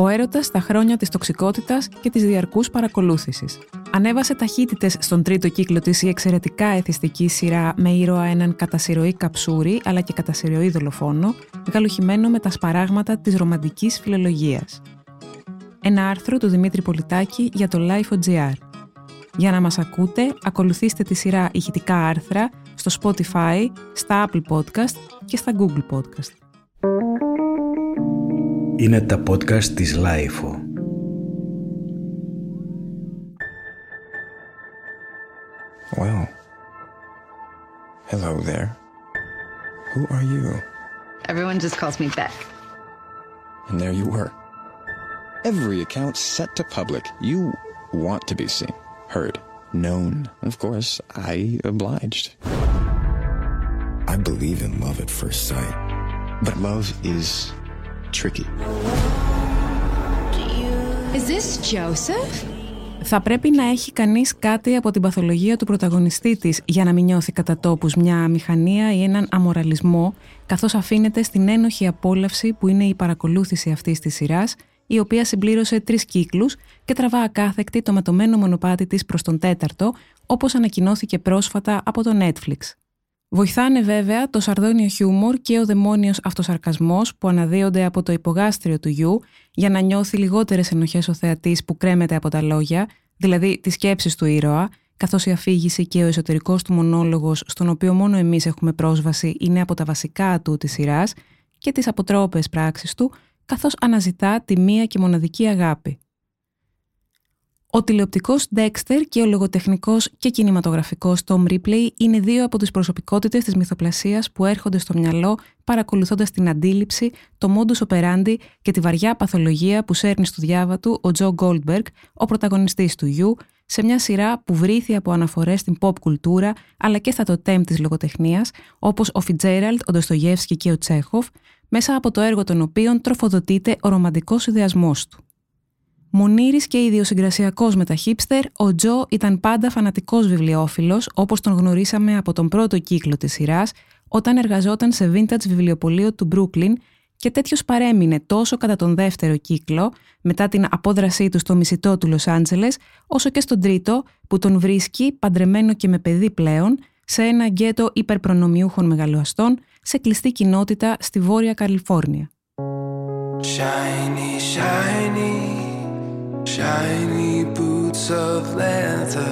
Ο έρωτας στα χρόνια της τοξικότητας και της διαρκούς παρακολούθησης. Ανέβασε ταχύτητες στον τρίτο κύκλο της η εξαιρετικά εθιστική σειρά με ήρωα έναν κατασυρωή καψούρι αλλά και κατασυρωή δολοφόνο, γαλουχημένο με τα σπαράγματα της ρομαντικής φιλολογίας. Ένα άρθρο του Δημήτρη Πολιτάκη για το Life.gr. Για να μας ακούτε, ακολουθήστε τη σειρά ηχητικά άρθρα στο Spotify, στα Apple Podcast και στα Google Podcast. Είναι τα podcast της Lifeo. Well, hello there. Who are you? Everyone just calls me Beck. And there you were. Every account set to public. You want to be seen, heard, known. Of course, I obliged. I believe in love at first sight. But love is tricky. Is this Joseph? Θα πρέπει να έχει κανείς κάτι από την παθολογία του πρωταγωνιστή της για να μην νιώθει κατά τόπους μια μηχανία ή έναν αμοραλισμό, καθώς αφήνεται στην ένοχη απόλαυση που είναι η παρακολούθηση αυτής της σειράς, η οποία συμπλήρωσε τρεις κύκλους και τραβά ακάθεκτη το ματωμένο μονοπάτι της προς τον τέταρτο, όπως ανακοινώθηκε πρόσφατα από το Netflix. Βοηθάνε βέβαια το σαρδόνιο χιούμορ και ο δαιμόνιος αυτοσαρκασμός που αναδύονται από το υπογάστριο του γιου για να νιώθει λιγότερες ενοχές ο θεατής που κρέμεται από τα λόγια, δηλαδή τις σκέψεις του ήρωα, καθώς η αφήγηση και ο εσωτερικός του μονόλογος στον οποίο μόνο εμείς έχουμε πρόσβαση είναι από τα βασικά του της σειράς και τις αποτρόπες πράξεις του, καθώς αναζητά τη μία και μοναδική αγάπη. Ο τηλεοπτικός Dexter και ο λογοτεχνικός και κινηματογραφικός Tom Ripley είναι δύο από τις προσωπικότητες της μυθοπλασίας που έρχονται στο μυαλό παρακολουθώντας την αντίληψη, το modus operandi και τη βαριά παθολογία που σέρνει στο διάβα του ο Τζο Goldberg, ο πρωταγωνιστής του γιου, σε μια σειρά που βρήθη από αναφορές στην pop κουλτούρα αλλά και στα τοτέμ της λογοτεχνίας, όπως ο Φιτζέραλτ, ο Ντοστογεύσκη και ο Τσέχοφ, μέσα από το έργο των οποίων τροφοδοτείται ο ρομαντικός ιδεασμός του. Μονήρης και ιδιοσυγκρασιακός με τα χίπστερ, ο Τζο ήταν πάντα φανατικός βιβλιοφίλος, όπως τον γνωρίσαμε από τον πρώτο κύκλο της σειράς, όταν εργαζόταν σε vintage βιβλιοπωλείο του Brooklyn και τέτοιος παρέμεινε τόσο κατά τον δεύτερο κύκλο, μετά την απόδρασή του στο μισητό του Λος Άντζελες, όσο και στον τρίτο, που τον βρίσκει, παντρεμένο και με παιδί πλέον, σε ένα γκέτο υπερπρονομιούχων μεγαλοαστών, σε κλειστή κοινότητα στη Βόρεια Καλιφόρνια. Shiny, shiny. Shiny boots of leather,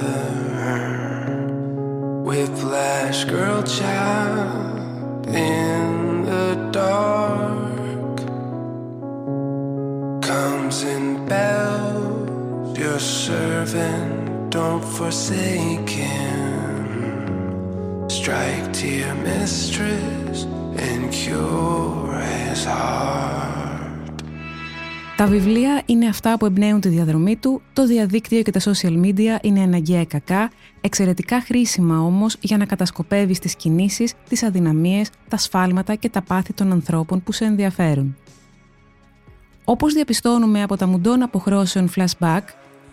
whiplash girl child in the dark comes in bells. Your servant, don't forsake him. Strike to your mistress and cure his heart. Τα βιβλία είναι αυτά που εμπνέουν τη διαδρομή του, το διαδίκτυο και τα social media είναι αναγκαία κακά, εξαιρετικά χρήσιμα όμως για να κατασκοπεύεις τις κινήσεις, τις αδυναμίες, τα σφάλματα και τα πάθη των ανθρώπων που σε ενδιαφέρουν. Όπως διαπιστώνουμε από τα μουντών αποχρώσεων flashback,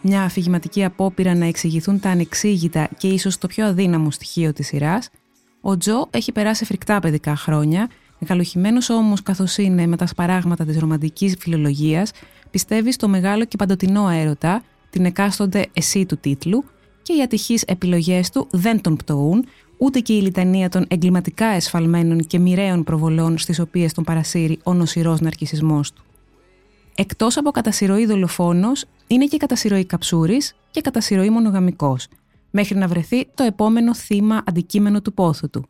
μια αφηγηματική απόπειρα να εξηγηθούν τα ανεξήγητα και ίσως το πιο αδύναμο στοιχείο της σειράς, ο Τζο έχει περάσει φρικτά παιδικά χρόνια Καλοχημένο όμω καθώς είναι με τα σπαράγματα της ρομαντικής φιλολογίας, πιστεύει στο μεγάλο και παντοτινό έρωτα, την εκάστοτε εσύ του τίτλου, και οι ατυχείς επιλογές του δεν τον πτωούν, ούτε και η λιτανία των εγκληματικά εσφαλμένων και μοιραίων προβολών στις οποίες τον παρασύρει ο νοσηρός ναρκισμό του. Εκτός από κατασυρωή δολοφόνος, είναι και κατασυρωή καψούρης και κατασυρωή μονογαμικός, μέχρι να βρεθεί το επόμενο θύμα αντικείμενο του πόθου του.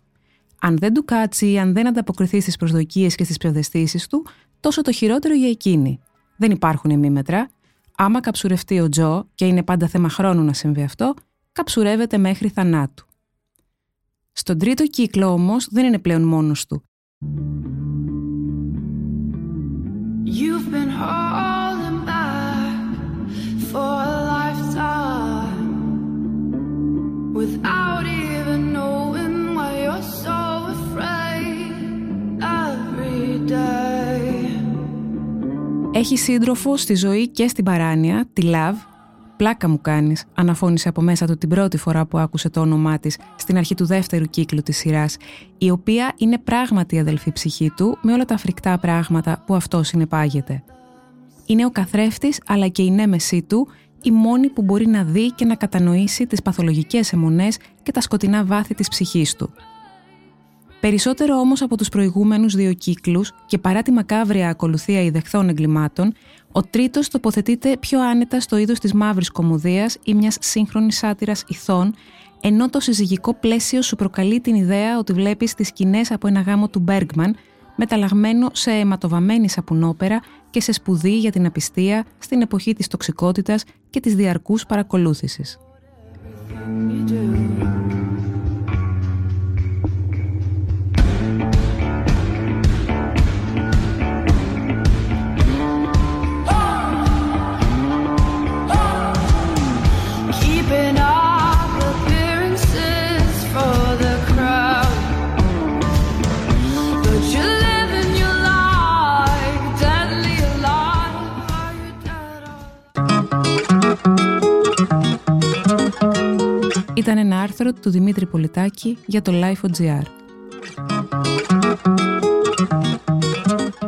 Αν δεν του κάτσει ή αν δεν ανταποκριθεί στις προσδοκίες και στις ψευδεστήσεις του, τόσο το χειρότερο για εκείνη. Δεν υπάρχουν ημίμετρα. Άμα καψουρευτεί ο Τζο, και είναι πάντα θέμα χρόνου να συμβεί αυτό, καψουρεύεται μέχρι θανάτου. Στον τρίτο κύκλο όμως δεν είναι πλέον μόνος του. You've been back for a lifetime without Έχει σύντροφο στη ζωή και στην παράνοια, τη Love. Πλάκα μου κάνεις, αναφώνησε από μέσα του την πρώτη φορά που άκουσε το όνομά της στην αρχή του δεύτερου κύκλου της σειράς, η οποία είναι πράγματι η αδελφή ψυχή του με όλα τα φρικτά πράγματα που αυτό συνεπάγεται. Είναι ο καθρέφτης αλλά και η νέμεσή του, η μόνη που μπορεί να δει και να κατανοήσει τις παθολογικές αιμονές και τα σκοτεινά βάθη της ψυχής του. Περισσότερο όμως από τους προηγούμενους δύο κύκλους και παρά τη μακάβρια ακολουθία ιδεχθών εγκλημάτων, ο τρίτος τοποθετείται πιο άνετα στο είδος της μαύρης κομμωδίας ή μιας σύγχρονης σάτυρας ηθών, ενώ το συζυγικό πλαίσιο σου προκαλεί την ιδέα ότι βλέπεις τις σκηνές από ένα γάμο του Μπέργκμαν, μεταλλαγμένο σε αιματοβαμένη σαπουνόπερα και σε σπουδή για την απιστία στην εποχή της τοξικότητας και της διαρκούς παρακολούθησης. Ήταν ένα άρθρο του Δημήτρη Πολιτάκη για το Life.gr.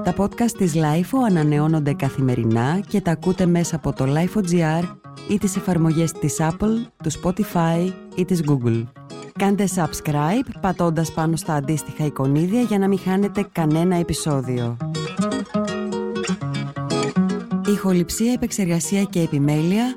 Τα podcast της LIFO ανανεώνονται καθημερινά και τα ακούτε μέσα από το Life.gr ή τις εφαρμογές της Apple, του Spotify ή της Google. Κάντε subscribe πατώντας πάνω στα αντίστοιχα εικονίδια για να μην χάνετε κανένα επεισόδιο. Ηχοληψία, επεξεργασία και επιμέλεια,